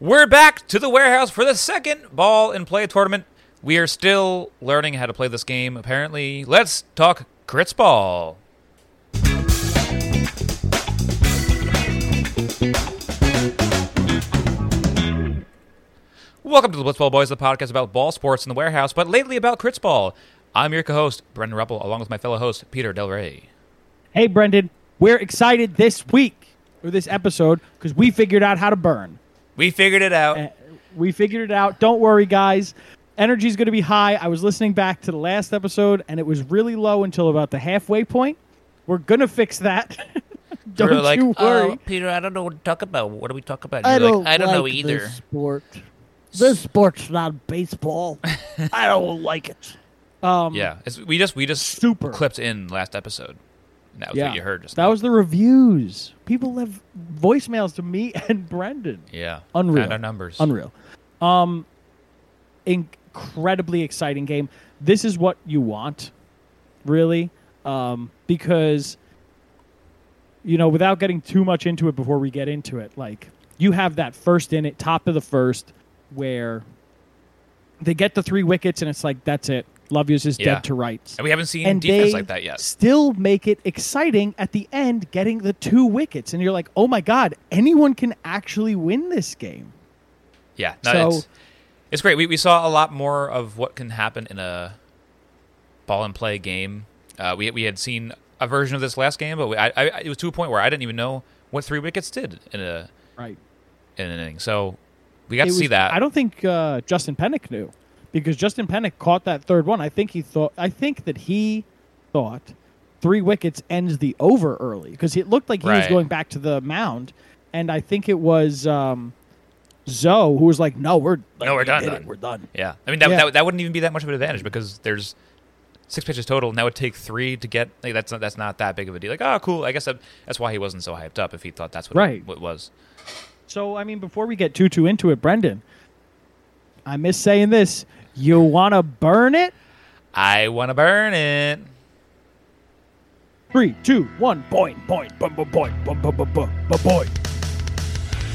We're back to the warehouse for the second ball in play tournament. We are still learning how to play this game, apparently. Let's talk Crits Ball. Welcome to the Blitzball Boys, the podcast about ball sports in the warehouse, but lately about Crits Ball. I'm your co-host, Brendan Ruppel, along with my fellow host, Peter Del Rey. Hey, Brendan, we're excited this week or this episode because we figured out how to burn. We figured it out. Uh, We figured it out. Don't worry, guys. Energy's going to be high. I was listening back to the last episode, and it was really low until about the halfway point. We're going to fix that. don't We were like, you worry. "Oh, Peter, I don't know what to talk about. What do we talk about? I You're don't, like, I don't know either. This sport. This sport's not baseball. I don't like it. um, Yeah, it's, we just we just Super. clipped in last episode. And that was yeah. what you heard. Just That now. was the reviews. People left voicemails to me and Brendan. yeah, Unreal. And our numbers. Unreal. Um, incredibly exciting game. This is what you want, really, um, because you know, without getting too much into it before we get into it, like you have that first in it, top of the first, where they get the three wickets, and it's like that's it. Love is Yeah. dead to rights. And we haven't seen And defense like that yet. still make it exciting at the end, getting the two wickets, and you're like, oh my god, anyone can actually win this game. Yeah, no, So- it's it's great. We we saw a lot more of what can happen in a ball in play game. Uh, we we had seen a version of this last game, but we, I, I it was to a point where I didn't even know what three wickets did in a Right. in an inning. So we got It to see that. I don't think uh, Justin Pennick knew because Justin Pennick caught that third one. I think he thought. I think that he thought three wickets ends the over early because it looked like he was going back to the mound, and I think it was um, Zoe who was like, "No, we're No, we're we done, done." We're done." Yeah, I mean that, Yeah. that that wouldn't even be that much of an advantage because there's six pitches total. Now it would take three to get. Like, that's not, that's not that big of a deal. Like, oh, cool. I guess that, that's why he wasn't so hyped up if he thought that's what Right. it, what it was. So I mean, before we get too too into it, Brendan, I miss saying this. You want to burn it? I want to burn it. Three, two, one, point, point, bum, bum, point, bum, bum, bum, bum, bum, point.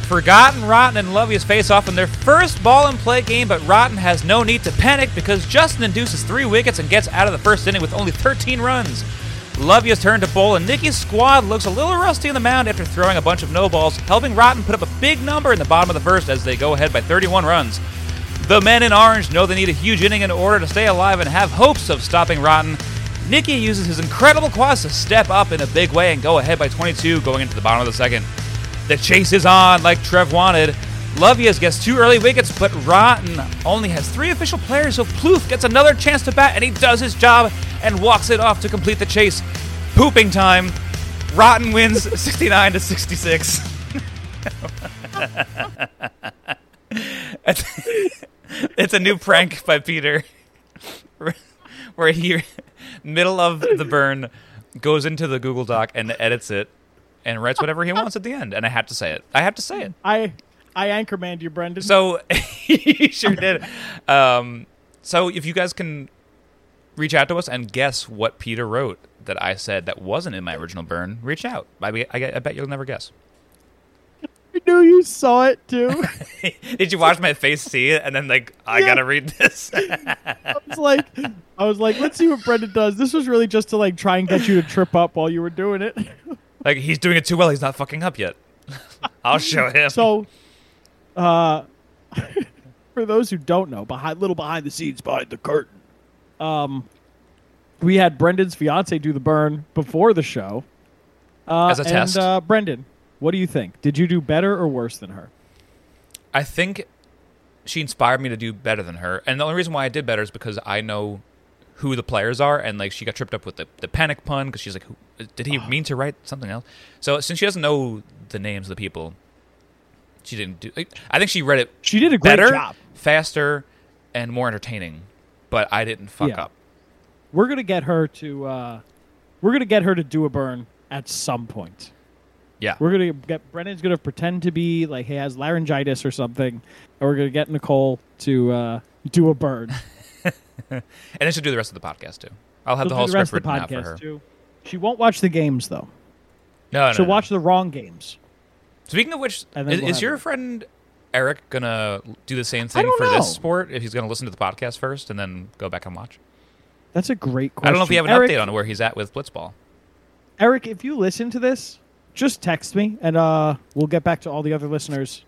Forgotten, Rotten, and Lovey's face off in their first ball in play game, but Rotten has no need to panic because Justin induces three wickets and gets out of the first inning with only 13 runs. Lovey's turn to bowl, and Nicky's squad looks a little rusty on the mound after throwing a bunch of no balls, helping Rotten put up a big number in the bottom of the first as they go ahead by 31 runs. The men in orange know they need a huge inning in order to stay alive and have hopes of stopping Rotten. Nicky uses his incredible quads to step up in a big way and go ahead by 22 going into the bottom of the second. The chase is on like Trev wanted. Lovius gets two early wickets, but Rotten only has three official players, so Plouffe gets another chance to bat, and he does his job and walks it off to complete the chase. Pooping time. Rotten wins 69 to 66. it's, a new prank by Peter, where he, middle of the burn, goes into the Google Doc and edits it, and writes whatever he wants at the end. And I have to say it. I have to say it. I I anchormanned you, Brendan. So he sure did. Um, so if you guys can reach out to us and guess what Peter wrote that I said that wasn't in my original burn, reach out. I, I, I bet you'll never guess. I knew you saw it too. Did you watch my face see it and then like I Yeah. gotta read this? I was like, I was like, let's see what Brendan does. This was really just to like try and get you to trip up while you were doing it. like he's doing it too well. He's not fucking up yet. I'll show him. So, uh, for those who don't know, behind little behind the scenes, behind the curtain, um, we had Brendan's fiance do the burn before the show. Uh, As a and, test. uh, Brendan, what do you think? Did you do better or worse than her? I think she inspired me to do better than her. And the only reason why I did better is because I know who the players are, and like she got tripped up with the, the panic pun because she's like, who, did he mean to write something else? So since she doesn't know the names of the people, she didn't do. I think she read it She did a great better, job. faster, and more entertaining. But I didn't fuck Yeah. up. We're gonna get her to. Uh, we're gonna get her to do a burn at some point. Yeah, We're gonna get Brendan's gonna pretend to be like he has laryngitis or something, and we're gonna get Nicole to uh, do a burn. and then she'll do the rest of the podcast too. I'll have She'll the whole the rest script of the written out for her. too. She won't watch the games though. No, no, She'll no. watch the wrong games. Speaking of which, is, we'll is your it. friend Eric gonna do the same thing for know. this sport? If he's gonna listen to the podcast first and then go back and watch. That's a great question. I don't know if you have an Eric, update on where he's at with Blitzball. Eric, if you listen to this, just text me and uh, we'll get back to all the other listeners.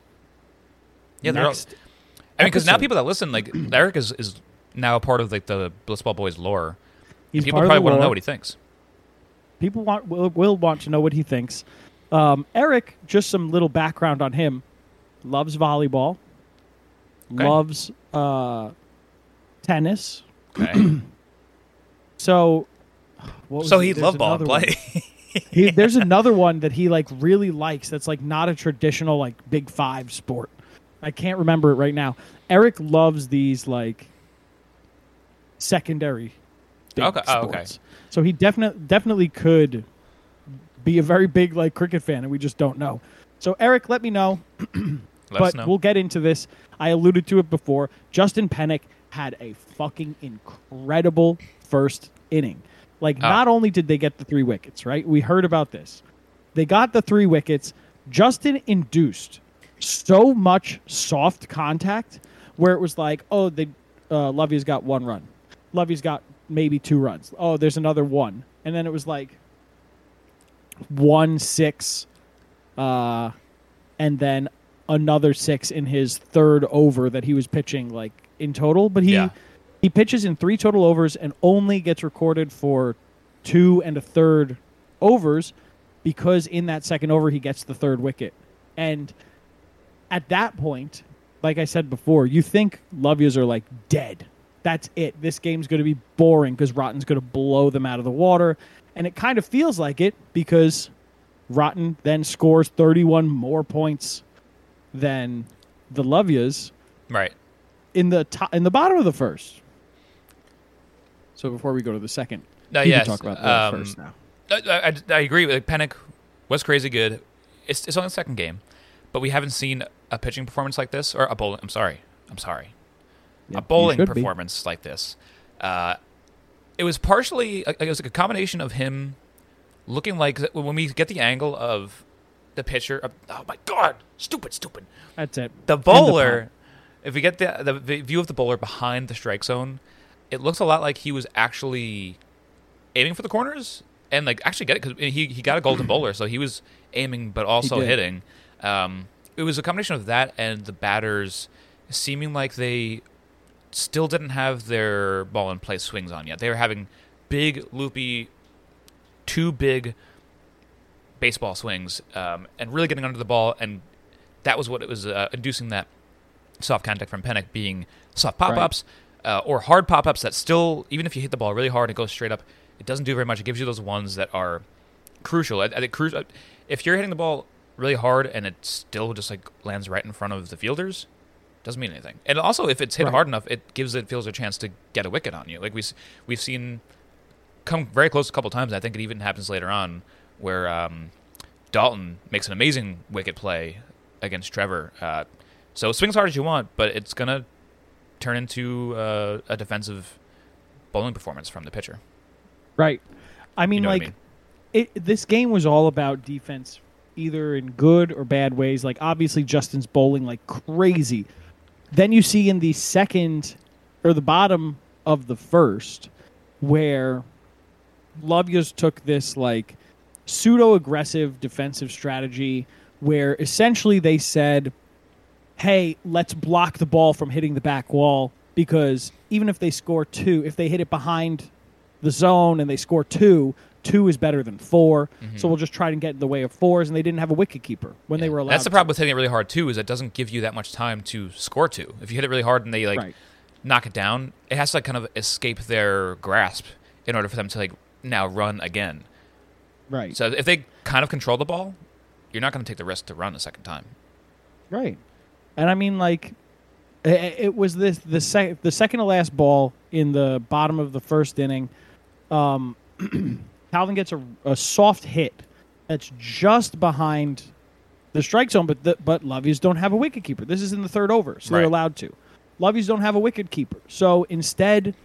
Yeah, they're all. I mean, because now people that listen, like Eric is is now a part of like the Blitzball Boys lore. He's people probably want to know what he thinks. people want will, will want to know what he thinks. Um, Eric, just some little background on him. Loves volleyball. Okay. Loves uh, tennis. Okay. So, so he loved ball in play. He, there's another one that he like really likes. That's like not a traditional like Big Five sport. I can't remember it right now. Eric loves these like secondary big Okay, oh, okay. sports. So he definitely definitely could be a very big like cricket fan, and we just don't know. So Eric, let me know. But know. we'll get into this. I alluded to it before. Justin Pennick had a fucking incredible first inning. Like, Ah. not only did they get the three wickets, right? We heard about this. They got the three wickets. Justin induced so much soft contact where it was like, oh, they uh, Lovey's got one run. Lovey's got maybe two runs. Oh, there's another one. And then it was like one six, uh, and then another six in his third over that he was pitching like in total. But he Yeah. He pitches in three total overs and only gets recorded for two and a third overs because in that second over he gets the third wicket. And at that point, like I said before, you think Lovias are like dead. That's it. This game's going to be boring because Rotten's going to blow them out of the water. And it kind of feels like it because Rotten then scores 31 more points than the Lovias right. in the top, in the bottom of the first. So before we go to the second, No, you yes. can talk about that um, first now. I, I, I agree. Like Pennick was crazy good. It's it's only the second game, but we haven't seen a pitching performance like this, or a bowling. I'm sorry. I'm sorry. Yeah, a bowling should be. performance like this. Uh, it was partially it was like a combination of him looking like when we get the angle of the pitcher. Of, oh my god! Stupid, stupid. That's it. The bowler. pod. If we get the, the view of the bowler behind the strike zone, it looks a lot like he was actually aiming for the corners and like actually get it because he he got a golden bowler, so he was aiming but also hitting. Um, it was a combination of that and the batters seeming like they still didn't have their ball in play swings on yet. They were having big loopy, too big baseball swings um, and really getting under the ball, and that was what it was uh, inducing that soft contact from Pennick being soft pop ups uh, or hard pop ups that still, even if you hit the ball really hard and it goes straight up, it doesn't do very much. It gives you those ones that are crucial. I, I think cru- if you're hitting the ball really hard and it still just like lands right in front of the fielders, doesn't mean anything. And also, if it's hit Right. hard enough, it gives the fielders a chance to get a wicket on you. Like we we've seen come very close a couple times. I think it even happens later on where um, Dalton makes an amazing wicket play against Trevor. Uh, so swing as hard as you want, but it's gonna turn into uh, a defensive bowling performance from the pitcher. Right. I mean, You know what I like, mean? it. This game was all about defense, either in good or bad ways. Like, obviously, Justin's bowling like crazy. Then you see in the second or the bottom of the first where Lovias took this like pseudo aggressive defensive strategy where essentially they said, hey, let's block the ball from hitting the back wall because even if they score two, if they hit it behind the zone and they score two, two is better than 4 So mm-hmm. we'll just try and get in the way of fours. And they didn't have a wicket keeper when they were allowed. That's the to. problem with hitting it really hard too. Is it doesn't give you that much time to score two. If you hit it really hard and they like Right. knock it down, it has to like kind of escape their grasp in order for them to like now run again. Right. So if they kind of control the ball, you're not going to take the risk to run a second time. Right. And I mean, like, it was this the sec- the second to last ball in the bottom of the first inning. Um, Calvin gets a, a soft hit that's just behind the strike zone, but the, but Lovies don't have a wicket keeper. This is in the third over, so they're allowed to. Loveys don't have a wicket keeper, so instead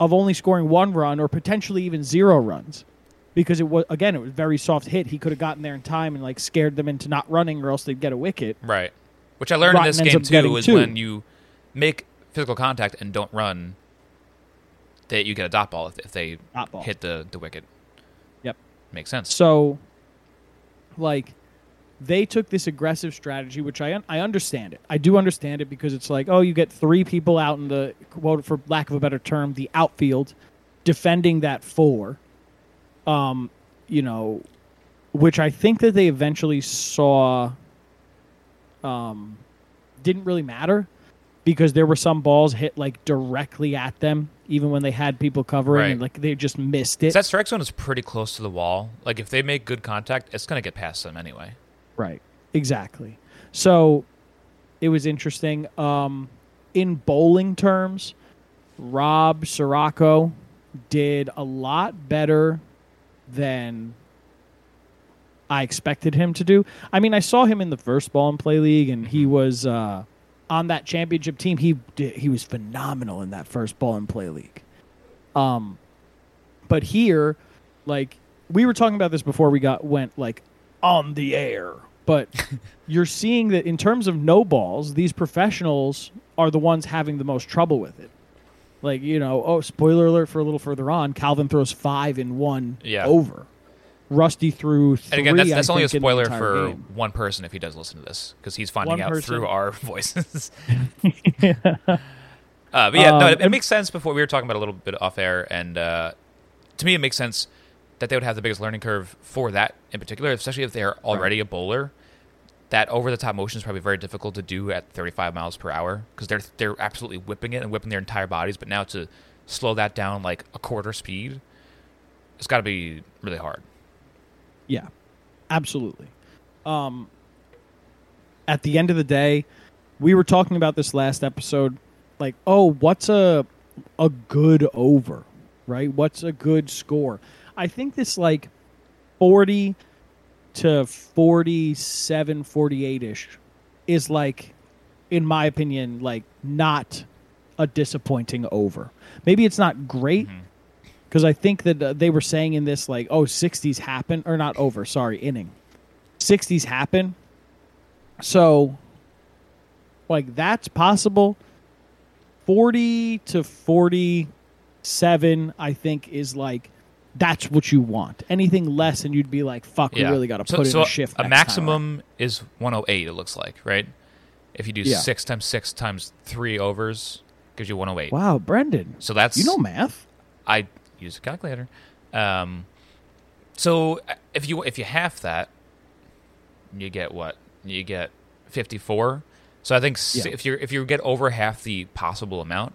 of only scoring one run or potentially even zero runs, because it was again it was very soft hit, he could have gotten there in time and like scared them into not running, or else they'd get a wicket. Right. Which I learned in this game too is two. when you make physical contact and don't run, that you get a dot ball if, if they ball. hit the, the wicket. Yep. Makes sense. So, like, they took this aggressive strategy, which I un- I understand it. I do understand it because it's like, oh, you get three people out in the quote, for lack of a better term, the outfield, defending that four. Um, you know, which I think that they eventually saw. Um, didn't really matter because there were some balls hit like directly at them, even when they had people covering, Right. and like they just missed it. That strike zone is pretty close to the wall. Like if they make good contact, it's gonna get past them anyway. Right. Exactly. So it was interesting. Um, in bowling terms, Rob Sirocco did a lot better than I expected him to do. I mean, I saw him in the first ball in play league, and he was uh, on that championship team. He did, he was phenomenal in that first ball in play league. Um, but here, like we were talking about this before we got went like on the air. But you're seeing that in terms of no balls, these professionals are the ones having the most trouble with it. Like you know, oh, spoiler alert for a little further on. Calvin throws five in one Yeah. over. Rusty through three. And again, that's, that's only a think, in the spoiler for game. one person if he does listen to this because he's finding One out person. through our voices. uh, but yeah, no, Um, it, it makes sense. Before we were talking about a little bit off air, and uh, to me, it makes sense that they would have the biggest learning curve for that in particular, especially if they are already a bowler. That over the top motion is probably very difficult to do at 35 miles per hour because they're they're absolutely whipping it and whipping their entire bodies. But now to slow that down like a quarter speed, it's got to be really hard. Yeah, absolutely. Um, at the end of the day, we were talking about this last episode. Like, oh, what's a a good over, right? What's a good score? I think this like forty to 47, 48 ish is like, in my opinion, like not a disappointing over. Maybe it's not great because I think that uh, they were saying in this like, oh, 60s happen or not over, sorry, inning. 60s happen. So like that's possible. 40 to 47 I think is like that's what you want. Anything less and you'd be like, fuck, we really got to So- put so in a shift. A maximum is 108. It looks like right. If you do Yeah. six times six times three overs, gives you 108. Wow, Brendan. So that's You know math. I use a calculator. Um, so uh, if you if you half that, you get what? You get 54. So I think Yeah. if you if you get over half the possible amount,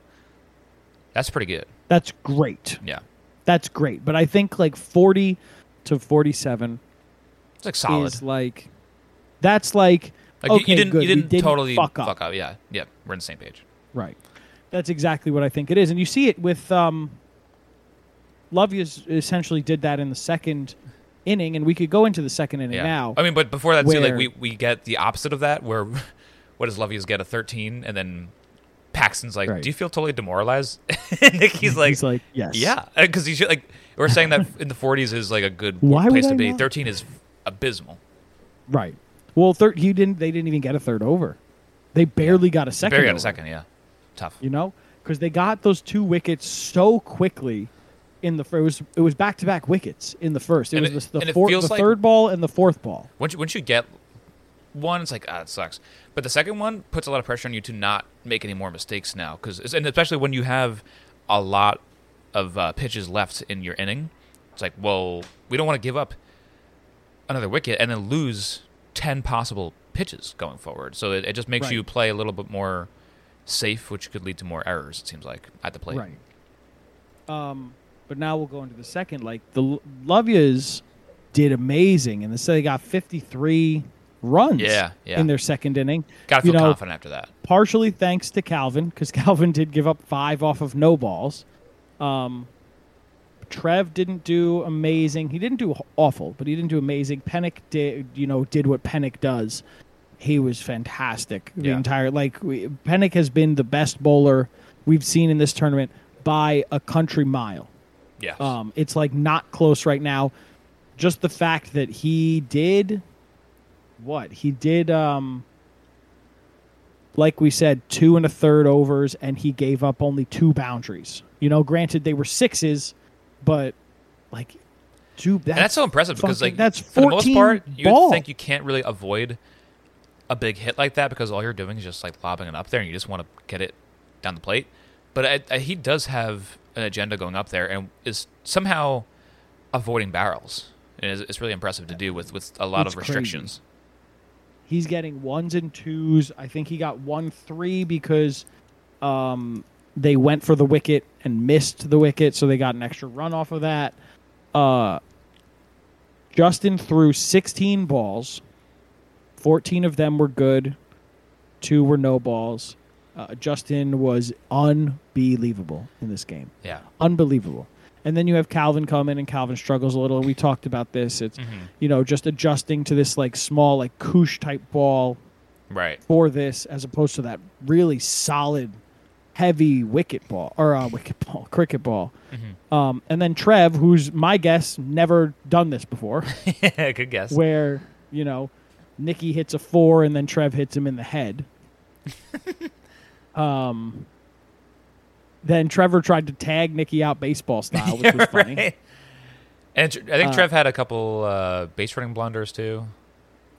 that's pretty good. That's great. Yeah, That's great. But I think like 40 to 47 it's like solid. is like that's like, like okay, you, didn't good. you didn't, didn't totally fuck up. Yeah, yeah, we're on the same page. Right. That's exactly what I think it is. And you see it with um Love essentially did that in the second inning and we could go into the second inning Yeah. now. I mean, but before that, too, like we, we get the opposite of that, where what does Lovius get a 13, and then Paxton's like, Right. "Do you feel totally demoralized?" and Nicky's like, He's like, yes. "Yeah," uh, because he's like we're saying that in the 40s is like a good Why place to I be. not? 13 is abysmal. Right. Well, third he didn't they didn't even get a third over. They barely got a second. Barry got over, a second, yeah, tough. You know? Cuz they got those two wickets so quickly in the first it was it was back-to-back wickets in the first. It And was it- the, the, four, the like- third ball and the fourth ball. Once you, once you get one, it's like ah, it sucks. But the second one puts a lot of pressure on you to not make any more mistakes now, because and especially when you have a lot of uh, pitches left in your inning, it's like, well, we don't want to give up another wicket and then lose ten possible pitches going forward. So it, it just makes Right. you play a little bit more safe, which could lead to more errors. It seems like at the plate. Right. Um, but now we'll go into the second. Like the L- Lovias did amazing, and so they got 53 runs. Yeah, yeah. In their second inning, Got to You feel know, confident after that. partially thanks to Calvin, because Calvin did give up five off of no balls. Um, Trev didn't do amazing. He didn't do awful, but he didn't do amazing. Pennick did, you know, did what Pennick does. He was fantastic. The Yeah. entire like we, Pennick has been the best bowler we've seen in this tournament by a country mile. Yeah. Um, it's like not close right now. Just the fact that he did what he did. Um, like we said, two and a third overs, and he gave up only two boundaries. You know, granted they were sixes, but like two. That's, that's so impressive because like that's for the most part, you think you can't really avoid a big hit like that because all you're doing is just like lobbing it up there and you just want to get it down the plate. But I, I, he does have an agenda going up there and is somehow avoiding barrels. It's, it's really impressive to do with, with a lot It's of crazy. restrictions. He's getting ones and twos. I think he got one three because um, they went for the wicket and missed the wicket, so they got an extra run off of that. Uh, Justin threw 16 balls. 14 of them were good. Two were no balls. Uh, Justin was unbelievable in this game. Yeah. Unbelievable. And then you have Calvin come in, and Calvin struggles a little. And we talked about this. It's Mm-hmm. you know just adjusting to this like small like koosh type ball Right. for this, as opposed to that really solid, heavy wicket ball or uh, wicket ball, cricket ball. Mm-hmm. Um, and then Trev, who's my guess never done this before, Good guess. where you know Nikki hits a four and then Trev hits him in the head. um, then Trevor tried to tag Nicky out baseball style, which was funny. Right. And I think Uh, Trev had a couple uh, base running blunders too.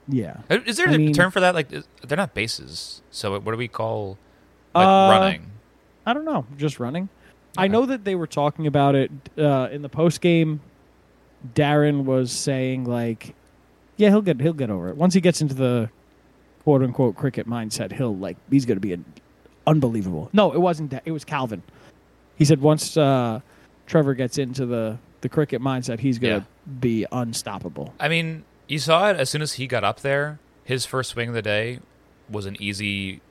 Yeah. Uh, Is there I a mean- term for that? Like, is, they're not bases. So what do we call like Uh, running? I don't know, just running. I know that they were talking about it uh, in the post game. Darren was saying like, "Yeah, he'll get he'll get over it once he gets into the quote unquote cricket mindset. He'll like he's going to be an unbelievable." No, it wasn't. that. It was Calvin. He said once uh, Trevor gets into the the cricket mindset, he's going to be unstoppable. I mean, you saw it as soon as he got up there. His first swing of the day was an easy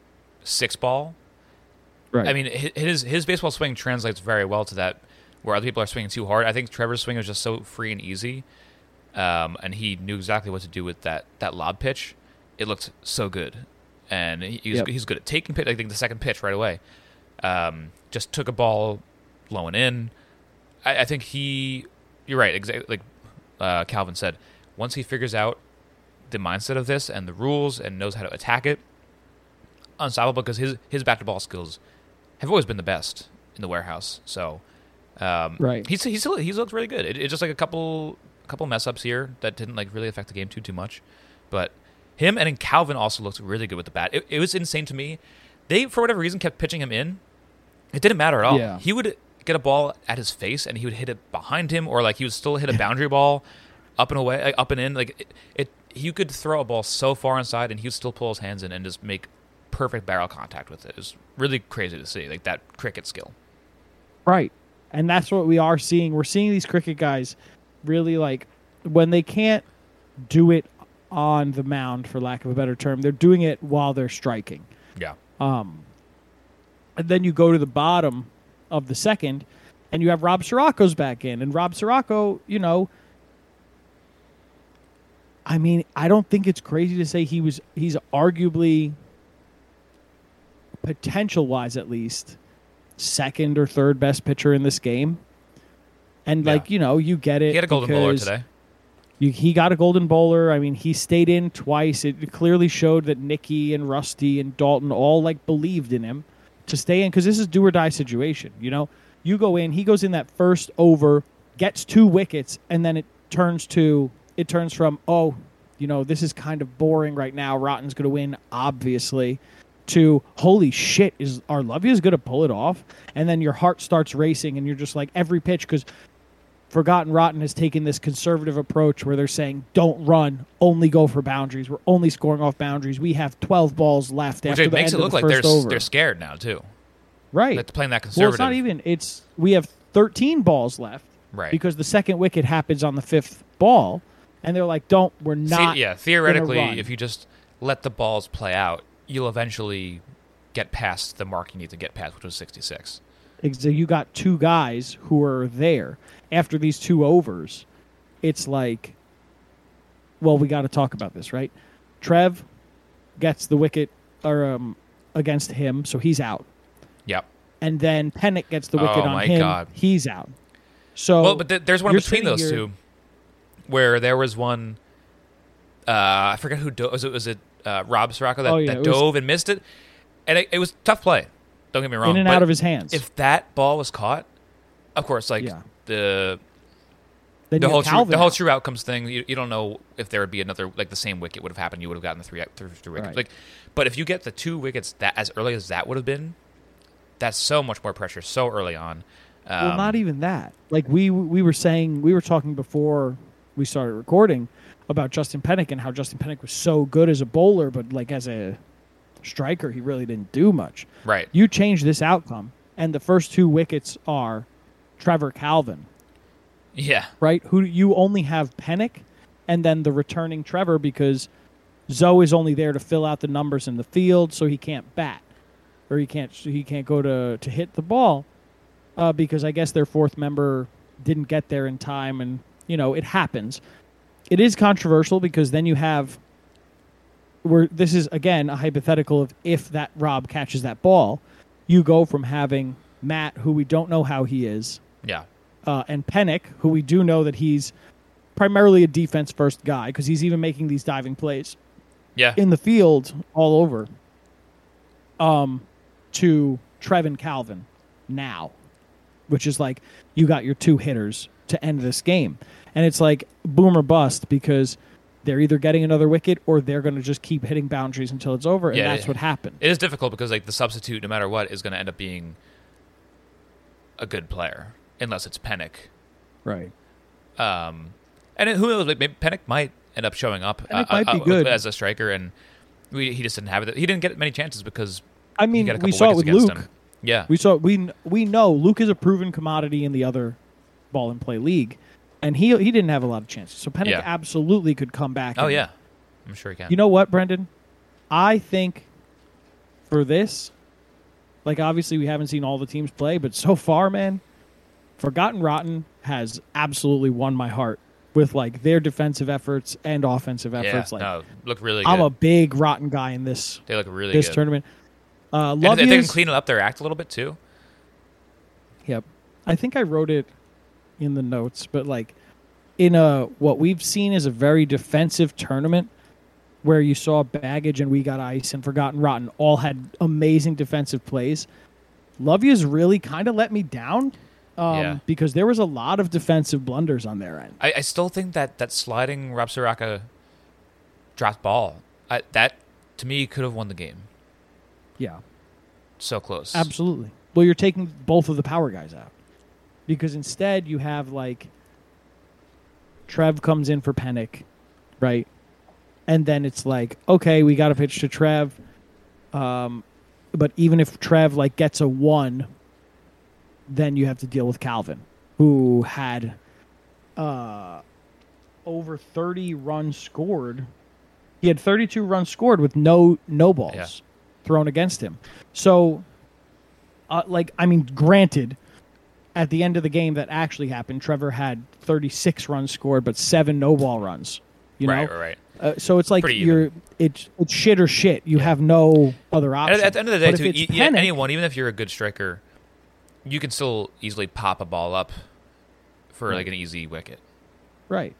six ball. Right. I mean, his his baseball swing translates very well to that, where other people are swinging too hard. I think Trevor's swing was just so free and easy, um, and he knew exactly what to do with that that lob pitch. It looked so good, and he, he Yep. he's good at taking pitch. I think the second pitch right away, um, just took a ball low and in. I, I think he, you're right, exactly like uh, Calvin said. Once he figures out the mindset of this and the rules and knows how to attack it, unstoppable because his his bat to ball skills have always been the best in the warehouse. So, um, Right. he's he's he's looked really good. It, it's just like a couple a couple mess ups here that didn't like really affect the game too too much, but him and then Calvin also looked really good with the bat. It, it was insane to me. They for whatever reason kept pitching him in. It didn't matter at all. Yeah. He would get a ball at his face and he would hit it behind him, or like he would still hit a boundary ball up and away, like, up and in. Like it, it, you could throw a ball so far inside and he would still pull his hands in and just make perfect barrel contact with it. It was really crazy to see, like that cricket skill. Right. And that's what we are seeing. We're seeing these cricket guys really like when they can't do it on the mound, for lack of a better term, they're doing it while they're striking. Yeah. Um, and then you go to the bottom of the second, and you have Rob Sirocco's back in. And Rob Sirocco, you know, I mean, I don't think it's crazy to say he was, he's arguably, potential wise at least, second or third best pitcher in this game. And, Yeah. like, you know, you get it. He had a golden bowler today. You, he got a golden bowler. I mean, he stayed in twice. It clearly showed that Nicky and Rusty and Dalton all like believed in him to stay in because this is do or die situation. You know, you go in, he goes in that first over, gets two wickets, and then it turns to it turns from oh, you know, this is kind of boring right now. Rotten's going to win, obviously. To holy shit, is our lovey is going to pull it off? And then your heart starts racing, and you're just like every pitch because Forgotten Rotten has taken this conservative approach where they're saying, don't run, only go for boundaries. We're only scoring off boundaries. We have 12 balls left Which after it the makes end it look the like they're over. they're scared now too. right. Like playing that well, conservative. it's not even. It's we have 13 balls left right. because the second wicket happens on the fifth ball, and they're like, don't. We're not. yeah, theoretically, if you just let the balls play out, you'll eventually get past the mark you need to get past, which was 66. Ex- You got two guys who are there after these two overs. It's like, well, we got to talk about this, right? Trev gets the wicket or um, against him, so he's out. Yep. And then Pennick gets the wicket Oh, on my him. God. He's out. So well, but th- there's one between those here- two, where there was one. Uh, I forget who do- was it. Was it uh, Rob Sirocco that, Oh, yeah, that it was- dove and missed it? and it, it was tough play. Don't get me wrong. in and but out of his hands. If that ball was caught, of course, like Yeah. the then the whole true, the whole true outcomes thing. You, you don't know if there would be another like the same wicket would have happened. You would have gotten the three three, three wickets. Right. Like, but if you get the two wickets that as early as that would have been, that's so much more pressure so early on. Um, well, not even that. Like we we were saying, we were talking before we started recording about Justin Pennick and how Justin Pennick was so good as a bowler, but like as a striker, he really didn't do much. right. You change this outcome, and the first two wickets are Trevor Calvin, Yeah. right? Who you only have Pennick, and then the returning Trevor because Zoe is only there to fill out the numbers in the field, so he can't bat or he can't he can't go to to hit the ball uh, because I guess their fourth member didn't get there in time, and you know it happens. It is controversial because then you have where this is again a hypothetical of if that Rob catches that ball, you go from having Matt, who we don't know how he is, Yeah. uh, and Pennick, who we do know that he's primarily a defense first guy because he's even making these diving plays Yeah. in the field all over. Um, to Trevin Calvin now, which is like you got your two hitters to end this game, and it's like boom or bust because they're either getting another wicket or they're going to just keep hitting boundaries until it's over, and Yeah, that's it- what happened. It is difficult because like the substitute, no matter what, is going to end up being a good player unless it's Pennick. right. Um, and who knows? Like maybe Pennick might end up showing up uh, might be uh, good. as a striker, and we, he just didn't have it. He didn't get many chances because I mean, we saw it with Luke. him. Yeah, We saw we we know Luke is a proven commodity in the other ball in play league, and he he didn't have a lot of chances. So Pennick Yeah. absolutely could come back. Oh and- yeah, I'm sure he can. You know what, Brendan? I think for this, like obviously we haven't seen all the teams play, but so far, man, Forgotten Rotten has absolutely won my heart with like their defensive efforts and offensive yeah, efforts. Like no, look really good. I'm a big Rotten guy in this they look really this good. tournament. Uh, And love if they can yous- clean up their act a little bit too. Yep. I think I wrote it in the notes, but like in a what we've seen is a very defensive tournament where you saw baggage and we got ice and forgotten rotten all had amazing defensive plays. Love Yous really kind of let me down um, Yeah. because there was a lot of defensive blunders on their end. I, I still think that that sliding Rob Sirocco dropped ball I, that to me could have won the game. Yeah, So close. absolutely. Well, you're taking both of the power guys out because instead you have like Trev comes in for Pennick, right? And then it's like, okay, we got to pitch to Trev. Um, but even if Trev like gets a one, then you have to deal with Calvin, who had uh, over 30 runs scored. He had 32 runs scored with no no balls Yeah. thrown against him. So, uh, like, I mean, granted, at the end of the game that actually happened, Trevor had 36 runs scored, but seven no ball runs. You right, know, right, right. uh, so it's like Pretty you're it's it's shit or shit. You Yeah. have no other option. at, at the end of the day, But too, it's e- anyone, even if you're a good striker, you can still easily pop a ball up for Right. like an easy wicket. Right.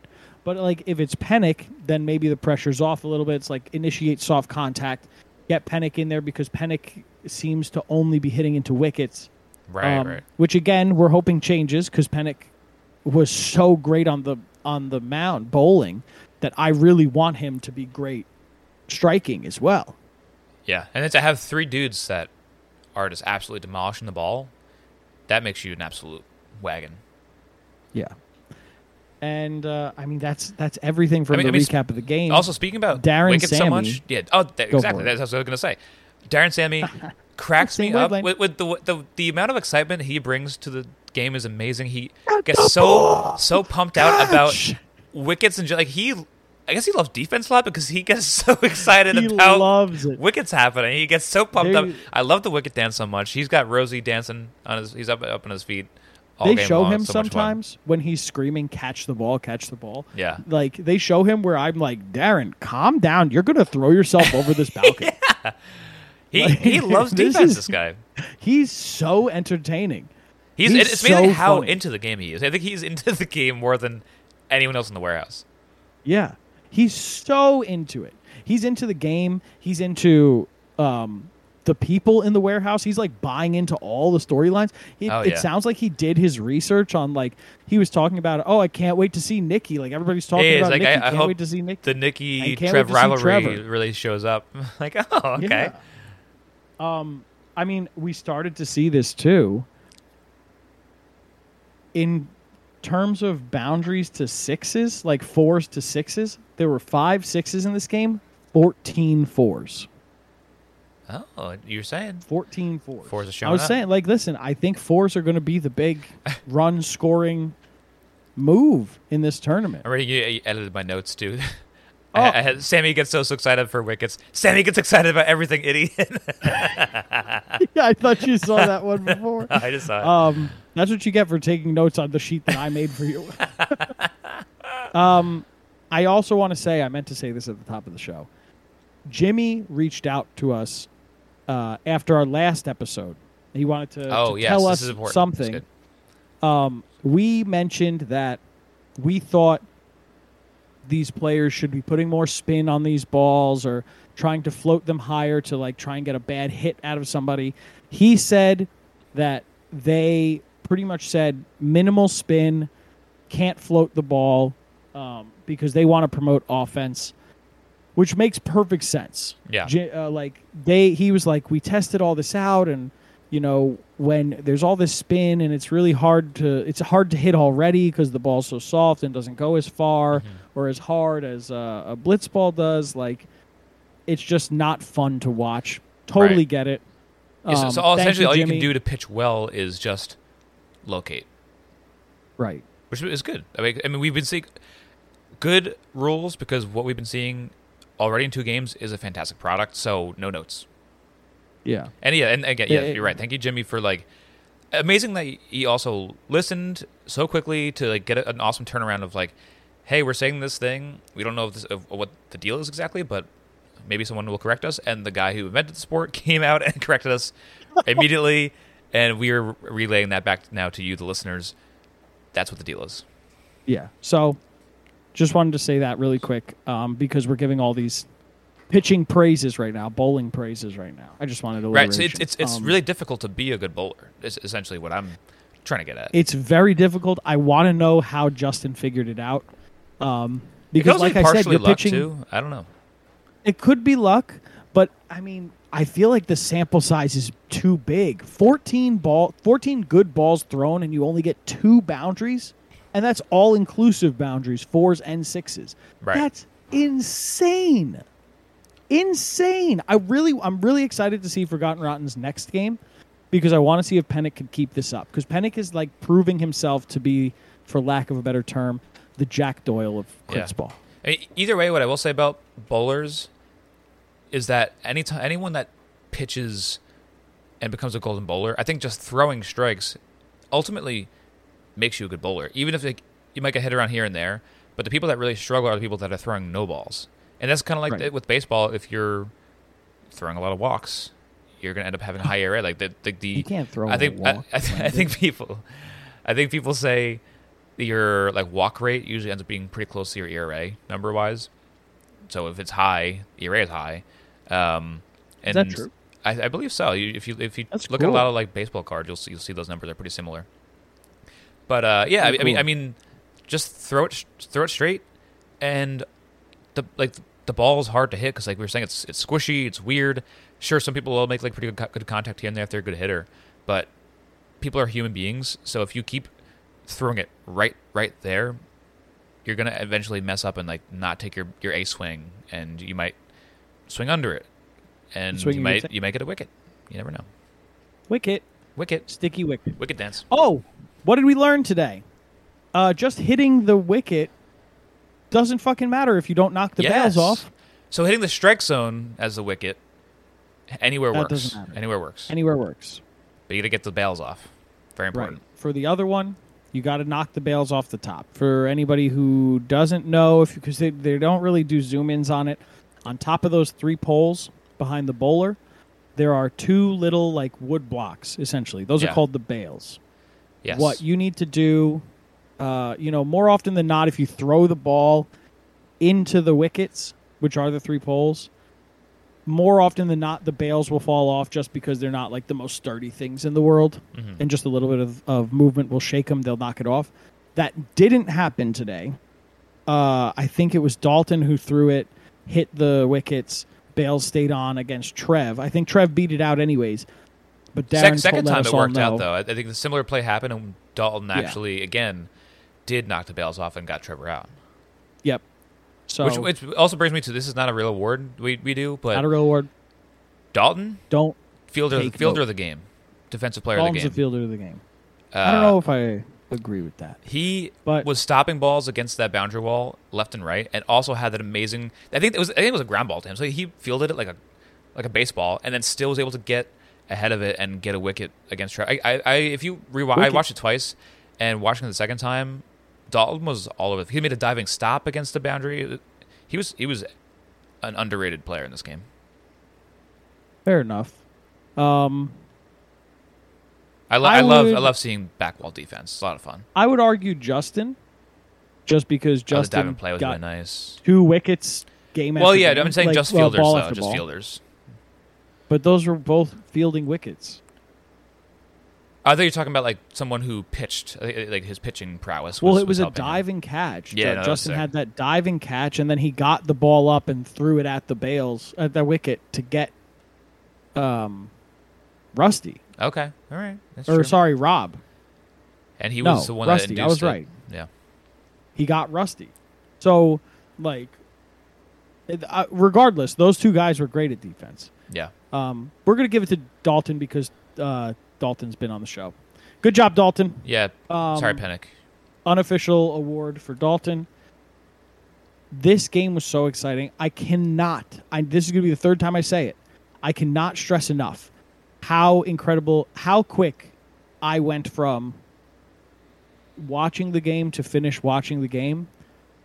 But like if it's Pennick, then maybe the pressure's off a little bit. It's like initiate soft contact, get Pennick in there because Pennick seems to only be hitting into wickets. Right, um, right. Which again, we're hoping changes because Pennick was so great on the on the mound bowling that I really want him to be great striking as well. Yeah, and then to have three dudes that are just absolutely demolishing the ball, that makes you an absolute wagon. Yeah. And uh, I mean that's that's everything from I mean- the I mean, recap of the game. Also, speaking about Darren wickets so Sammy- much, yeah. Oh, Go exactly. That's what I was going to say. Darren Sammy cracks me up with, with the, the the amount of excitement he brings to the game is amazing. He gets so so pumped out about wickets and ju- like he. I guess he loves defense a lot because he gets so excited he about loves it. wickets happening. He gets so pumped They- up. I love the wicket dance so much. He's got Rosie dancing on his. He's up up on his feet. All they game show long. him so sometimes when he's screaming, "Catch the ball! Catch the ball!" Yeah. Like they show him where I'm like, Darren, calm down. You're gonna throw yourself over this balcony. He Like, he loves this defense. is- This guy. He's so entertaining. He's, He's it's so how funny. into the game he is. I think he's into the game more than anyone else in the warehouse. Yeah, he's so into it. He's into the game. He's into um, the people in the warehouse. He's like buying into all the storylines. It, Oh, it sounds like he did his research on like he was talking about. Oh, I can't wait to see Nikki. Like everybody's talking Yeah, about like, Nikki. I- I can't hope wait to see Nikki. The Nikki Trev wait to see rivalry Trevor. really shows up. like, oh, okay. Yeah. Um, I mean, we started to see this too. In terms of boundaries to sixes, like fours to sixes, there were five sixes in this game, 14 fours. Oh, you're saying 14 fours. Fours are I was up. saying, like, listen, I think fours are going to be the big run scoring move in this tournament. already you, you edited my notes, dude. Oh. I, I had, Sammy gets so, so excited for wickets. Sammy gets excited about everything, idiot. yeah, I thought you saw that one before. I just saw it. Um, that's what you get for taking notes on the sheet that I made for you. um, I also want to say, I meant to say this at the top of the show. Jimmy reached out to us uh, after our last episode. He wanted to, oh, to yes, tell us is important. That's something. Um, we mentioned that we thought these players should be putting more spin on these balls or trying to float them higher to like try and get a bad hit out of somebody. He said that they pretty much said minimal spin, can't float the ball um, because they want to promote offense, which makes perfect sense. Yeah. Uh, like they, he was like, we tested all this out, and you know when there's all this spin and it's really hard to, it's hard to hit already because the ball's so soft and doesn't go as far or as hard as uh, a blitz ball does. Like it's just not fun to watch. Totally Right. get it. Yeah, so, Um, so all, essentially, all you can do to pitch well is just locate, right. which is good. I mean, I mean, we've been seeing good rules because what we've been seeing already in two games is a fantastic product. So no notes. Yeah. And yeah, and again, yeah, Yeah, you're right. Thank you, Jimmy, for like amazing that he also listened so quickly to like get an awesome turnaround of like, hey, we're saying this thing. We don't know if this, of what the deal is exactly, but maybe someone will correct us. And the guy who invented the sport came out and corrected us immediately, and we are relaying that back now to you, the listeners. That's what the deal is. Yeah. So just wanted to say that really quick um, because we're giving all these pitching praises right now, bowling praises right now. I just wanted to Right. So it's it's it's really difficult to be a good bowler. Is essentially what I'm trying to get at. it's very difficult. I want to know how Justin figured it out. Um, because, like I said, you're pitching. too. I don't know. It could be luck, but I mean, I feel like the sample size is too big. 14 ball 14 good balls thrown and you only get two boundaries, and that's all inclusive boundaries, fours and sixes. Right. That's insane. Insane. I really I'm really excited to see Forgotten Rotten's next game because I want to see if Pennick can keep this up because Pennick is like proving himself to be for lack of a better term the Jack Doyle of Yeah. crits ball. I either way, what I will say about bowlers is that any time anyone that pitches and becomes a golden bowler, I think just throwing strikes ultimately makes you a good bowler. Even if you might get hit around here and there, but the people that really struggle are the people that are throwing no balls. And that's kind of like Right. it with baseball. If you're throwing a lot of walks, you're going to end up having high ERA. Like the the, the You can't throw I think walk, I, I, th- I think people, I think people say your like walk rate usually ends up being pretty close to your ERA number wise. So if it's high, ERA is high. Um, and that true? I, I believe so. You, if you if you That's look at a lot of like baseball cards, you'll see you'll see those numbers are pretty similar. But uh, yeah, I, Very I mean. I mean, just throw it throw it straight, and the like the ball is hard to hit because like we were saying, it's it's squishy, it's weird. Sure, some people will make like pretty good, co- good contact here and there if they're a good hitter, but people are human beings. So if you keep throwing it right right there, you're gonna eventually mess up and like not take your your a swing, and you might swing under it, and you might you might get a wicket. You never know. Wicket, Wicket, sticky wicket. wicket dance. Oh, what did we learn today? Uh, just hitting the wicket doesn't fucking matter if you don't knock the Yes. bails off. So hitting the strike zone as the wicket, anywhere That works. Anywhere works. Anywhere works. but you got to get the bails off. Very Right. important. For the other one, you got to knock the bails off the top. For anybody who doesn't know, if because they, they don't really do zoom ins on it, on top of those three poles behind the bowler, there are two little like wood blocks. Essentially, those Yeah. are called the bails. Yes. What you need to do, uh, you know, more often than not, if you throw the ball into the wickets, which are the three poles, more often than not, the bails will fall off just because they're not like the most sturdy things in the world, Mhm. and just a little bit of, of movement will shake them. They'll knock it off. That didn't happen today. Uh, I think it was Dalton who threw it, hit the wickets. Bails stayed on against Trev. I think Trev beat it out anyways. But Darren Sec- second time it worked out though. I, think the similar play happened, and Dalton Yeah. actually again did knock the bails off and got Trevor out. Yep. So which, which also brings me to this is not a real award we, we do, but not a real award. Dalton Don't fielder fielder of the game, defensive player Dalton's of the game. fielder of the game. Uh, I don't know if I agree with that. He But- was stopping balls against that boundary wall left and right, and also had that amazing. I think it was. I think it was a ground ball to him. So he fielded it like a like a baseball, and then still was able to get ahead of it and get a wicket against. Trevor. I, I, I if you rewatch, I watched it twice, and watching it the second time, Dalton was all over. He made a diving stop against the boundary. He was he was an underrated player in this game. Fair enough. Um, I, lo- I I, love I love seeing back wall defense. It's a lot of fun. I would argue Justin, just because Oh, Justin diving play was got really nice. two wickets game Well, yeah, game. I'm saying like, just well, fielders ball though, just ball. fielders. But those were both fielding wickets. I thought you were talking about like someone who pitched, uh, like his pitching prowess. Well, it was, a helping him. diving catch. Yeah, no, Justin had that diving catch, and then he got the ball up and threw it at the bails at the wicket to get um, Rusty Okay, all right, that's or true. sorry, Rob. and he no, was the one Rusty, that I was induced it. right. Yeah, He got Rusty. So, like, uh, regardless, those two guys were great at defense. yeah. Um, we're gonna give it to Dalton because uh, Dalton's been on the show. Good job, Dalton. Yeah. Um, Sorry, Pennick. unofficial award for Dalton. This game was so exciting. I cannot. I, this is going to be the third time I say it. I cannot stress enough how incredible, how quick I went from watching the game to finish watching the game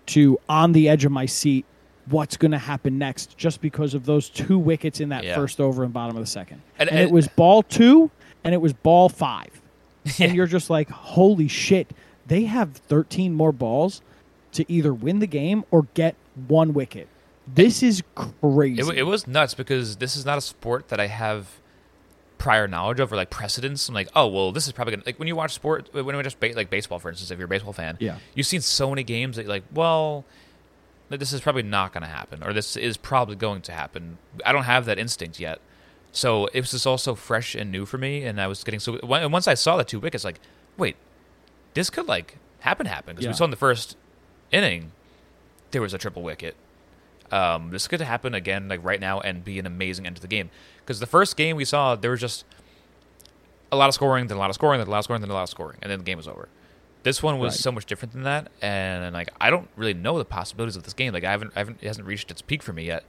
to on the edge of my seat. What's going to happen next? Just because of those two wickets in that Yeah. first over and bottom of the second, And- and, and- it was ball two and it was ball five and you're just like, holy shit, they have 13 more balls to either win the game or get one wicket. This is crazy. It, it was nuts because this is not a sport that I have prior knowledge of or like precedence. I'm like, oh well, this is probably gonna like when you watch sport when we just ba- like baseball, for instance, if you're a baseball fan, Yeah. you've seen so many games that you're like, well, this is probably not going to happen or this is probably going to happen. I don't have that instinct yet. So it was just also fresh and new for me, and I was getting so. And once I saw the two wickets, like, wait, this could like happen, happen because Yeah. we saw in the first inning there was a triple wicket. Um, this could happen again, like right now, and be an amazing end to the game. Because the first game we saw, there was just a lot of scoring, then a lot of scoring, then a lot of scoring, then a lot of scoring, and then the game was over. This one was Right. so much different than that, and like I don't really know the possibilities of this game. Like I haven't, I haven't, it hasn't reached its peak for me yet,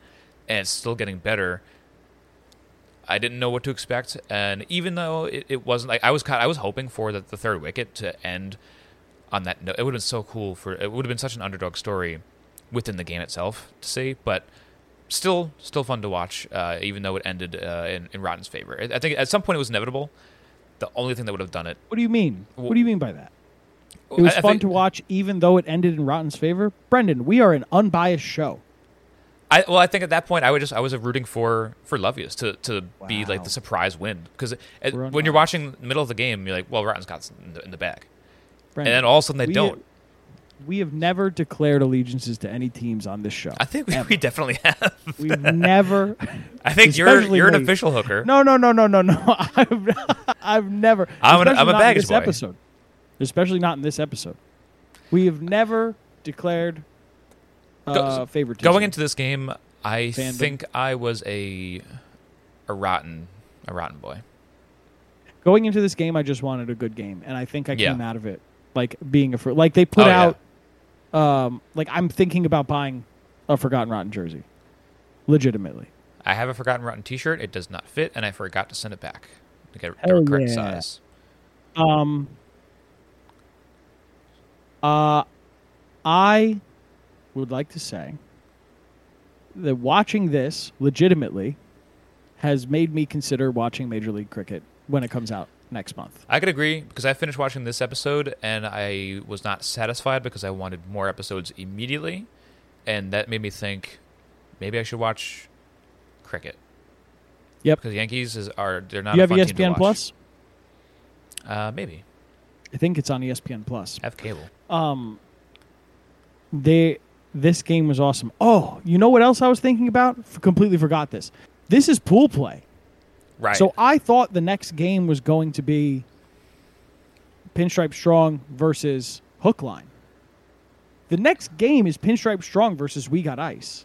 and it's still getting better. I didn't know what to expect, and even though it, it wasn't like I was, kind I was hoping for the, the third wicket to end on that note. It would have been so cool for it would have been such an underdog story within the game itself to see, but still, still fun to watch. Uh, even though it ended uh, in, in Rotten's favor, I think at some point it was inevitable. The only thing that would have done it. what do you mean? Well- What do you mean by that? It was I- I fun think- to watch, even though it ended in Rotten's favor. Brendan, we are an unbiased show. I well, I think at that point I would just I was rooting for for Lovius to to be like the surprise win because when you're watching the middle of the game, you're like, well, Rotten's got in the, in the bag, and then all of a sudden they we, don't. We have never declared allegiances to any teams on this show. I think we, we definitely have. We've never. I think you're you're an official hooker. No, no, no, no, no, no. I've, I've never. I'm an- I'm a baggage this boy. episode. Especially not in this episode. We have never declared uh, favoritism. Going into this game, I Fandom. think I was a a rotten a rotten boy. going into this game, I just wanted a good game, and I think I Yeah. came out of it like being a fr- like they put Oh, yeah. out. Um, like I'm thinking about buying a Forgotten Rotten jersey, legitimately. I have a Forgotten Rotten T-shirt. It does not fit, and I forgot to send it back to get Hell the correct yeah. size. Um, uh, I would like to say that watching this legitimately has made me consider watching Major League Cricket when it comes out next month. I could agree because I finished watching this episode and I was not satisfied because I wanted more episodes immediately, and that made me think maybe I should watch cricket. Yep. Because Yankees is are they're not. you a have fun team to ESPN. Plus? Uh, maybe I think it's on ESPN Plus. have cable. Um, they this game was awesome. Oh, you know what else I was thinking about? F- completely forgot this. This is pool play. Right. So I thought the next game was going to be Pinstripe Strong versus Hookline. The next game is Pinstripe Strong versus We Got Ice.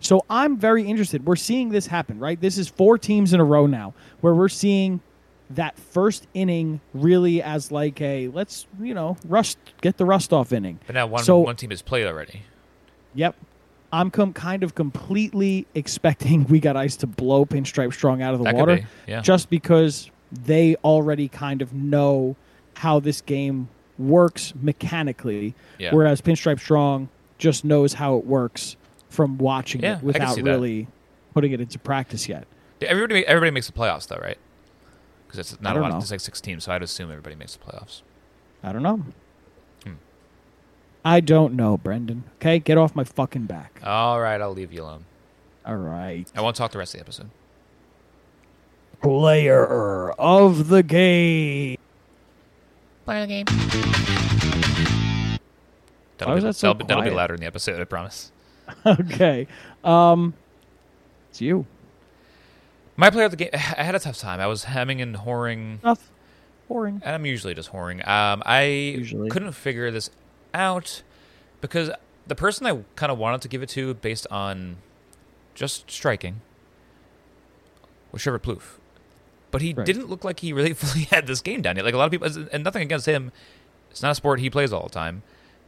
So I'm very interested. We're seeing this happen, right? This is four teams in a row now where we're seeing that first inning really as like a let's, you know, rust get the rust off inning. but now one so- one team has played already. Yep. I'm com- kind of completely expecting We Got Ice to blow Pinstripe Strong out of the That water be, yeah. just because they already kind of know how this game works mechanically, Yeah. whereas Pinstripe Strong just knows how it works from watching Yeah, it without see that. really putting it into practice yet. Everybody everybody makes the playoffs though, right? Because it's not a lot. know. It's like six teams, so I'd assume everybody makes the playoffs. I don't know. I don't know, Brendan. Okay, get off my fucking back. All right, I'll leave you alone. All right. I won't talk the rest of the episode. Player of the game. Player of the game. That'll, be, was that so that'll, that'll be louder in the episode, I promise. okay. Um, it's you. My player of the game, I had a tough time. I was hemming and whoring, Enough. Boring. and I'm usually just whoring. Um, I Usually. couldn't figure this out because the person I kind of wanted to give it to, based on just striking, was Trevor Plouffe. But he Right. didn't look like he really fully had this game down yet. Like a lot of people, and nothing against him, it's not a sport he plays all the time.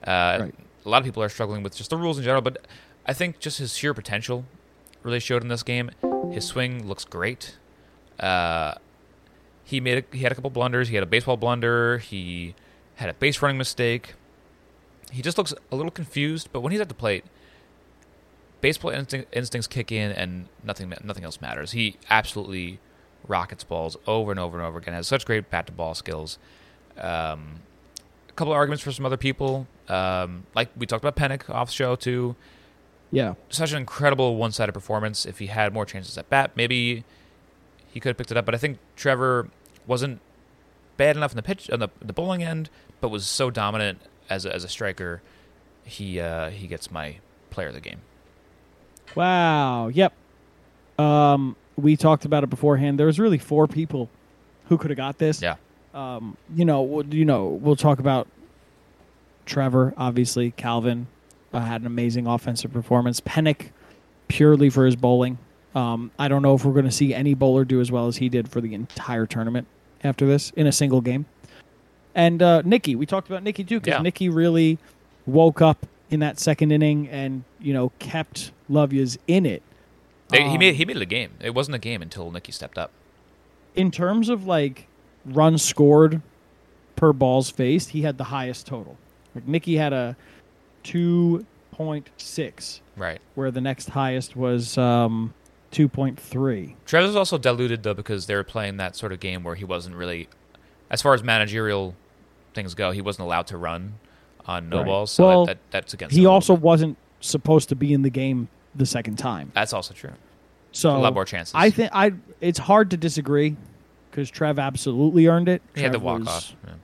Uh, Right. A lot of people are struggling with just the rules in general, but I think just his sheer potential really showed in this game. His swing looks great. Uh, he made a, he had a couple blunders. He had a baseball blunder. He had a base running mistake. He just looks a little confused, but when he's at the plate, baseball instinct, instincts kick in, and nothing nothing else matters. He absolutely rockets balls over and over and over again. Has such great bat to ball skills. Um, a couple of arguments for some other people, um, like we talked about Pennick off show too. Yeah. Such an incredible one sided performance. If he had more chances at bat, maybe he could have picked it up. But I think Trevor wasn't bad enough in the pitch on the, the bowling end, but was so dominant as a, as a striker. He uh, he gets my player of the game. Wow. Yep. Um, we talked about it beforehand. There was really four people who could have got this. Yeah. Um, you know, we'll- you know, we'll talk about Trevor. Obviously, Calvin uh, had an amazing offensive performance. Pennick, purely for his bowling. Um, I don't know if we're going to see any bowler do as well as he did for the entire tournament after this in a single game. And uh, Nicky, we talked about Nikki too because Yeah. Nicky really woke up in that second inning and you know kept Lovia's in it. They, he Um, made he made it a game. It wasn't a game until Nikki stepped up. in terms of like runs scored per balls faced, he had the highest total. Like Nicky had a two point six, Right. where the next highest was um, two point three. Trevor's also diluted though because they were playing that sort of game where he wasn't really, as far as managerial things go, he wasn't allowed to run on no Right. balls. So Well, that, that, that's against. He also bit. wasn't supposed to be in the game the second time. That's also true. So a lot more chances. I think I. It's hard to disagree because Trev absolutely earned it. he had the walk off. Yeah.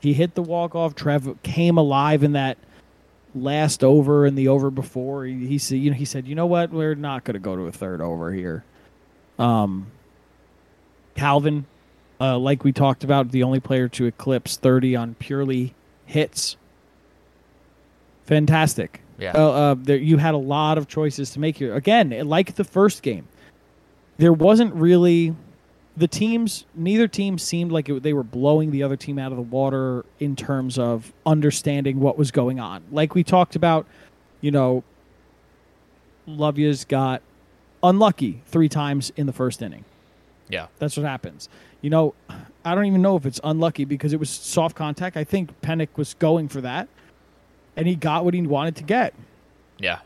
He hit the walk off. Trev came alive in that last over and the over before. He, he said, you know, he said, you know what, we're not going to go to a third over here. Um, Calvin, uh, like we talked about, the only player to eclipse thirty on purely hits. Fantastic. Yeah. Uh, uh, there, you had a lot of choices to make here. Again, like the first game, there wasn't really the teams. Neither team seemed like it, they were blowing the other team out of the water in terms of understanding what was going on. Like we talked about, you know, Lovia's got unlucky three times in the first inning. Yeah. That's what happens. You know, I don't even know if it's unlucky because it was soft contact. I think Pennick was going for that, and he got what he wanted to get. Yeah.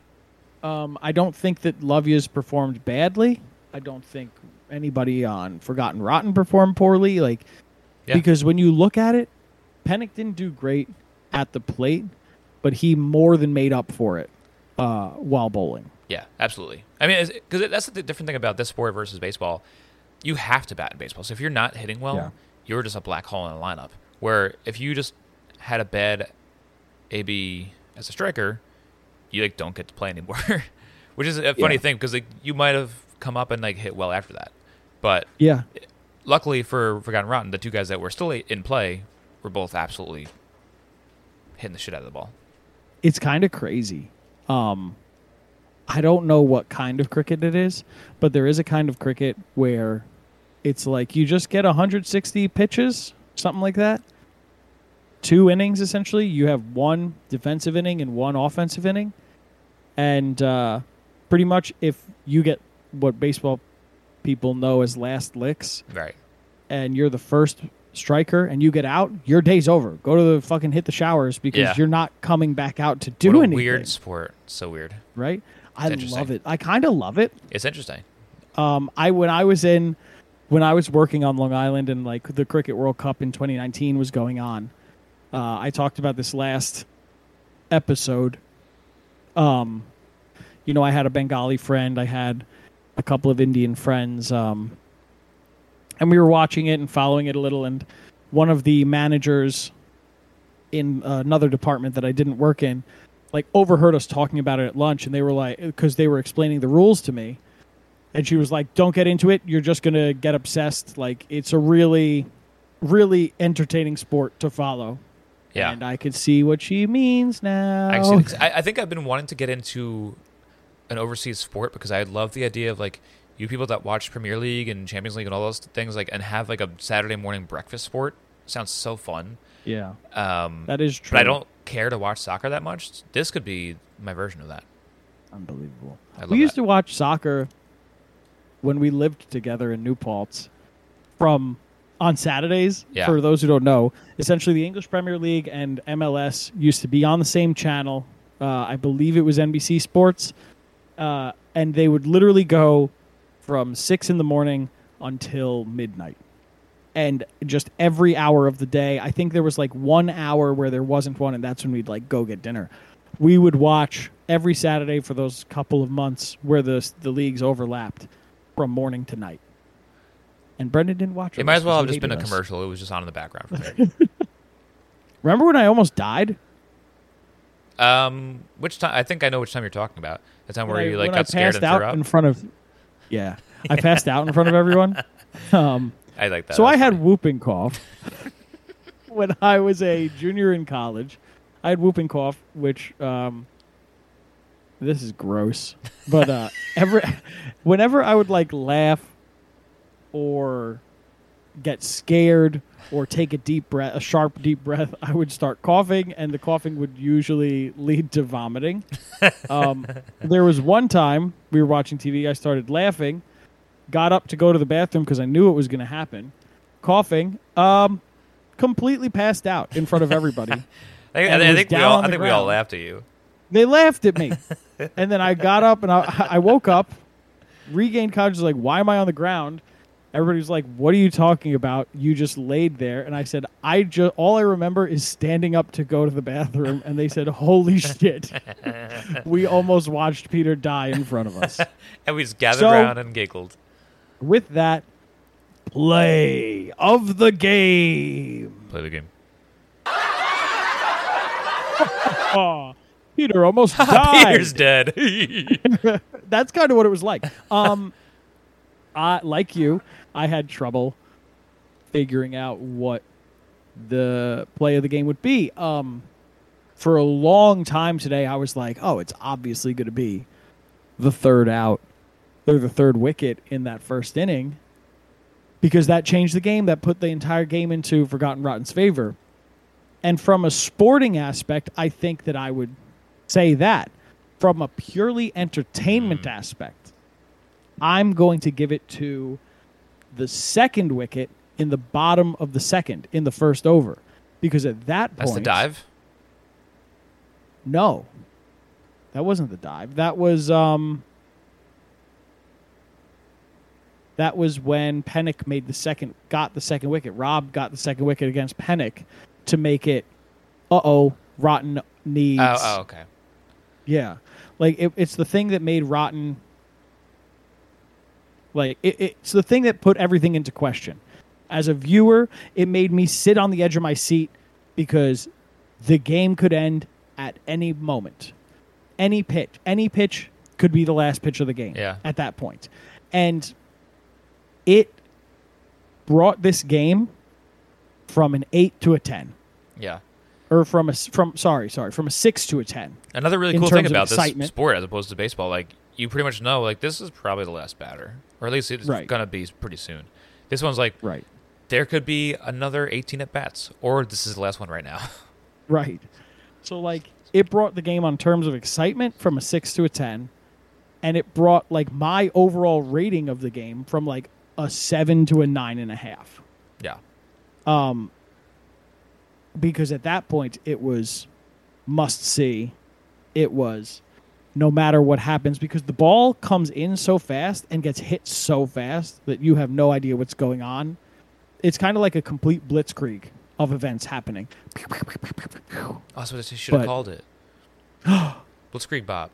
Um, I don't think that Lovia's performed badly. I don't think anybody on Forgotten Rotten performed poorly. Like Yeah. because when you look at it, Pennick didn't do great at the plate, but he more than made up for it uh, while bowling. Yeah, absolutely. I mean, because that's the different thing about this sport versus baseball. You have to bat in baseball. So if you're not hitting well, Yeah. you're just a black hole in a lineup. Where if you just had a bad AB as a striker, you like don't get to play anymore. Which is a funny Yeah. thing because like you might have come up and like hit well after that. But Yeah, luckily for Forgotten Rotten, the two guys that were still in play were both absolutely hitting the shit out of the ball. it's kind of crazy. Um, I don't know what kind of cricket it is, but there is a kind of cricket where it's like you just get 160 pitches, something like that. Two innings essentially. You have one defensive inning and one offensive inning, and uh, pretty much if you get what baseball people know as last licks, Right. and you're the first striker and you get out, your day's over. Go to the fucking hit the showers because Yeah. you're not coming back out to do what a anything. weird sport. So weird. right? I love it. I kind of love it. It's interesting. Um, I when I was in when I was working on Long Island and like the Cricket World Cup in 2019 was going on. Uh, I talked about this last episode. Um, you know, I had a Bengali friend. I had a couple of Indian friends. Um, and we were watching it and following it a little. And one of the managers in another department that I didn't work in, like overheard us talking about it at lunch, and they were like, because they were explaining the rules to me, and she was like, "Don't get into it. You're just gonna get obsessed. Like it's a really, really entertaining sport to follow." Yeah. and I could see what she means now. I, I, I think I've been wanting to get into an overseas sport because I love the idea of like you people that watch Premier League and Champions League and all those things like and have like a Saturday morning breakfast sport sounds so fun. yeah, Um, that is true. but I don't care to watch soccer that much. This could be my version of that. Unbelievable. I love we used that. to watch soccer when we lived together in New Paltz from on Saturdays. Yeah. For those who don't know, essentially the English Premier League and MLS used to be on the same channel. Uh, I believe it was NBC Sports, uh, and they would literally go from six in the morning until midnight. And just every hour of the day, I think there was like one hour where there wasn't one, and that's when we'd like go get dinner. We would watch every Saturday for those couple of months where the the leagues overlapped from morning to night. And Brendan didn't watch it. It might as well have just been a us. commercial. It was just on in the background for me. Remember when I almost died? um, which time? I think I know which time you're talking about. The time where I- you like when I got scared and out threw up. in front of. Yeah, I passed out in front of everyone. Um, I like that. so I That's had funny. whooping cough when I was a junior in college. I had whooping cough, which um, this is gross, but uh, every whenever I would like laugh or get scared or take a deep breath, a sharp deep breath, I would start coughing, and the coughing would usually lead to vomiting. um, there was one time we were watching TV. I started laughing, got up to go to the bathroom because I knew it was going to happen. Coughing, um, completely passed out in front of everybody. I think, and I think we all. I think we all laughed at you. They laughed at me, and then I got up and I, I woke up, regained consciousness. Like, why am I on the ground? Everybody was like, "What are you talking about? You just laid there." And I said, "I just all I remember is standing up to go to the bathroom." And they said, "Holy shit, we almost watched Peter die in front of us." And we just gathered So- around and giggled. With that, play of the game. Play the game. Oh, Peter almost died. Peter's dead. That's kind of what it was like. Um, I like you, I had trouble figuring out what the play of the game would be. Um, for a long time today, I was like, "Oh, it's obviously going to be the third out or the third wicket in that first inning," because that changed the game. That put the entire game into Forgotten Rotten's favor. And from a sporting aspect, I think that I would say that. From a purely entertainment aspect, I'm going to give it to the second wicket in the bottom of the second in the first over. Because at that point, That's the dive. No, that wasn't the dive. That was um. That was when Pennick made the second, got the second wicket. Rob got the second wicket against Pennick to make it. Uh oh, Rotten needs Oh, oh, okay. Yeah, like it, it's the thing that made Rotten. Like it, it's the thing that put everything into question. As a viewer, it made me sit on the edge of my seat because the game could end at any moment. Any pitch, any pitch could be the last pitch of the game. Yeah. At that point, and it brought this game from an eight to a ten, Yeah. Or from a from sorry sorry from a six to a ten. Another really cool thing about this sport as opposed to baseball, like you pretty much know, like this is probably the last batter, or at least it's Right. gonna be pretty soon. This one's like Right. there could be another 18 at bats, or this is the last one right now. Right. So like it brought the game on terms of excitement from a 6 to a 10 and it brought like my overall rating of the game from like a 7 to a nine and a half. yeah. Um because at that point it was must see. It was no matter what happens because the ball comes in so fast and gets hit so fast that you have no idea what's going on. It's kind of like a complete blitzkrieg of events happening. Oh, that's what they should have called it. Blitzkrieg Bop.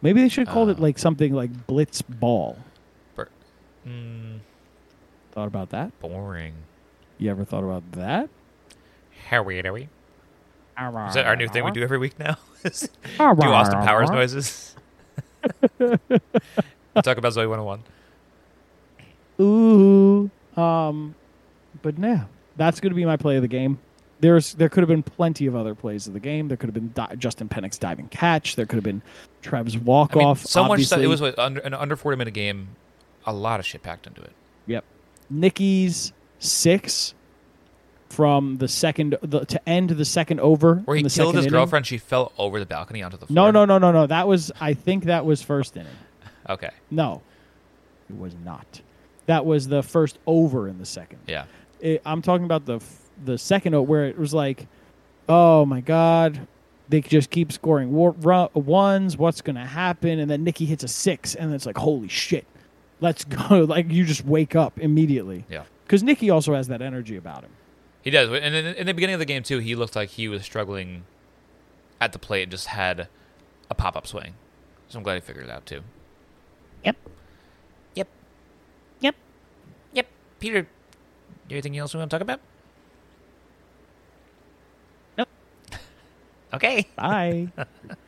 Maybe they should have called it Uh, like something like Blitz Ball. Bur- Mm, Thought about that? boring. You ever thought about that? Howie, are we? Is that our new thing we do every week now? do Austin Powers noises. Talk about Zoey 101. Ooh. Um, but yeah, that's going to be my play of the game. There's there could have been plenty of other plays of the game. There could have been di- Justin Pennick's diving catch. There could have been Trev's walk I mean, off. so much stuff. obviously. It was what, under, an under 40 minute game. A lot of shit packed into it. Yep. Nikki's six from the second the, to end the second over. Where he in the killed second his inning. girlfriend, she fell over the balcony onto the floor. No, no, no, no, no. That was I think that was first inning. Okay. No, it was not. That was the first over in the second. Yeah. It, I'm talking about the f- the second o- where it was like, oh my god, they just keep scoring war- ru- ones. What's gonna happen? And then Nikki hits a six, and it's like, holy shit, let's go! Like you just wake up immediately Yeah. because Nikki also has that energy about him. He does. And in, in the beginning of the game, too, he looked like he was struggling at the plate and just had a pop up swing. So I'm glad he figured it out, too. Yep. Yep. Yep. Yep. Peter, anything else we want to talk about? Nope. Okay. Bye.